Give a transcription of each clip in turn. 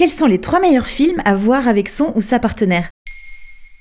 Quels sont les trois meilleurs films à voir avec son ou sa partenaire?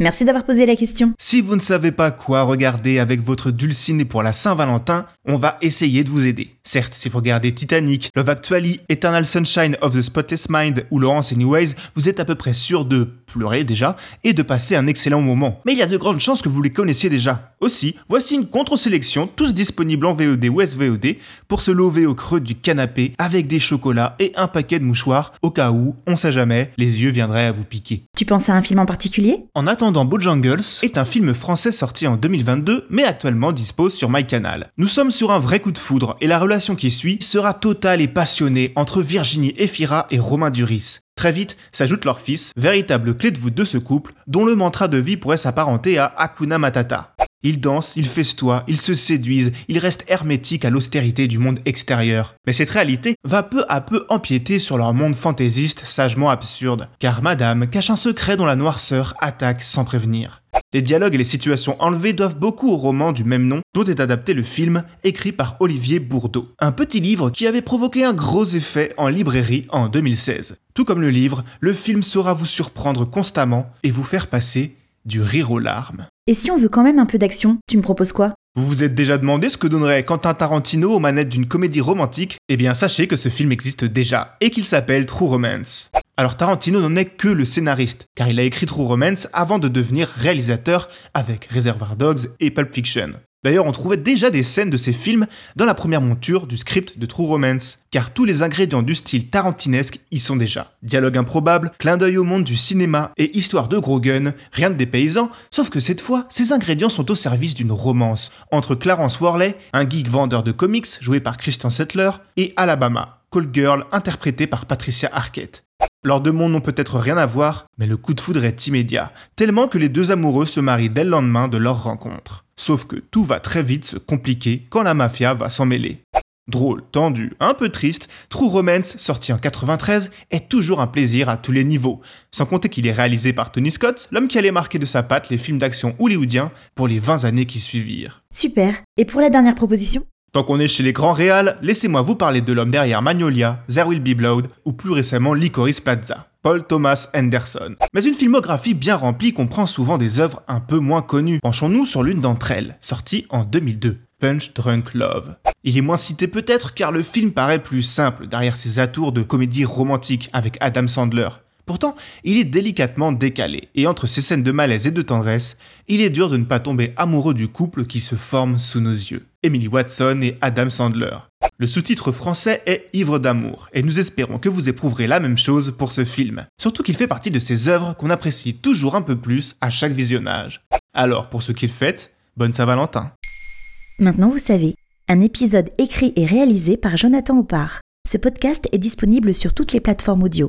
Merci d'avoir posé la question. Si vous ne savez pas quoi regarder avec votre dulciné pour la Saint-Valentin, on va essayer de vous aider. Certes, si vous regardez Titanic, Love Actually, Eternal Sunshine of the Spotless Mind ou Laurence Anyways, vous êtes à peu près sûr de pleurer déjà et de passer un excellent moment. Mais il y a de grandes chances que vous les connaissiez déjà. Aussi, voici une contre-sélection, tous disponibles en VOD ou SVOD, pour se lever au creux du canapé avec des chocolats et un paquet de mouchoirs, au cas où, on sait jamais, les yeux viendraient à vous piquer. Tu penses à un film en particulier? En attendant Bojangles est un film français sorti en 2022, mais actuellement dispose sur MyCanal. Nous sommes sur un vrai coup de foudre, et la relation qui suit sera totale et passionnée entre Virginie Efira et Romain Duris. Très vite s'ajoute leur fils, véritable clé de voûte de ce couple, dont le mantra de vie pourrait s'apparenter à Hakuna Matata. Ils dansent, ils festoient, ils se séduisent, ils restent hermétiques à l'austérité du monde extérieur. Mais cette réalité va peu à peu empiéter sur leur monde fantaisiste sagement absurde, car Madame cache un secret dont la noirceur attaque sans prévenir. Les dialogues et les situations enlevées doivent beaucoup au roman du même nom dont est adapté le film écrit par Olivier Bourdeau. Un petit livre qui avait provoqué un gros effet en librairie en 2016. Tout comme le livre, le film saura vous surprendre constamment et vous faire passer du rire aux larmes. Et si on veut quand même un peu d'action, tu me proposes quoi? Vous vous êtes déjà demandé ce que donnerait Quentin Tarantino aux manettes d'une comédie romantique? Eh bien sachez que ce film existe déjà et qu'il s'appelle True Romance. Alors Tarantino n'en est que le scénariste, car il a écrit True Romance avant de devenir réalisateur avec Reservoir Dogs et Pulp Fiction. D'ailleurs, on trouvait déjà des scènes de ces films dans la première monture du script de True Romance, car tous les ingrédients du style tarantinesque y sont déjà. Dialogue improbable, clin d'œil au monde du cinéma et histoire de gros rien de dépaysant, sauf que cette fois, ces ingrédients sont au service d'une romance entre Clarence Worley, un geek vendeur de comics joué par Christian Settler, et Alabama, Cold Girl interprétée par Patricia Arquette. Leurs deux mondes n'ont peut-être rien à voir, mais le coup de foudre est immédiat, tellement que les deux amoureux se marient dès le lendemain de leur rencontre. Sauf que tout va très vite se compliquer quand la mafia va s'en mêler. Drôle, tendu, un peu triste, True Romance, sorti en 93, est toujours un plaisir à tous les niveaux. Sans compter qu'il est réalisé par Tony Scott, l'homme qui allait marquer de sa patte les films d'action hollywoodiens pour les 20 années qui suivirent. Super. Et pour la dernière proposition? Tant qu'on est chez les grands réals, laissez-moi vous parler de l'homme derrière Magnolia, There Will Be Blood ou plus récemment Licorice Plaza. Paul Thomas Anderson. Mais une filmographie bien remplie comprend souvent des œuvres un peu moins connues. Penchons-nous sur l'une d'entre elles, sortie en 2002. Punch Drunk Love. Il est moins cité peut-être car le film paraît plus simple derrière ses atours de comédie romantique avec Adam Sandler. Pourtant, il est délicatement décalé, et entre ces scènes de malaise et de tendresse, il est dur de ne pas tomber amoureux du couple qui se forme sous nos yeux. Emily Watson et Adam Sandler. Le sous-titre français est Ivre d'amour, et nous espérons que vous éprouverez la même chose pour ce film. Surtout qu'il fait partie de ces œuvres qu'on apprécie toujours un peu plus à chaque visionnage. Alors, pour ce qu'il fait, bonne Saint-Valentin. Maintenant vous savez, un épisode écrit et réalisé par Jonathan Oppard. Ce podcast est disponible sur toutes les plateformes audio.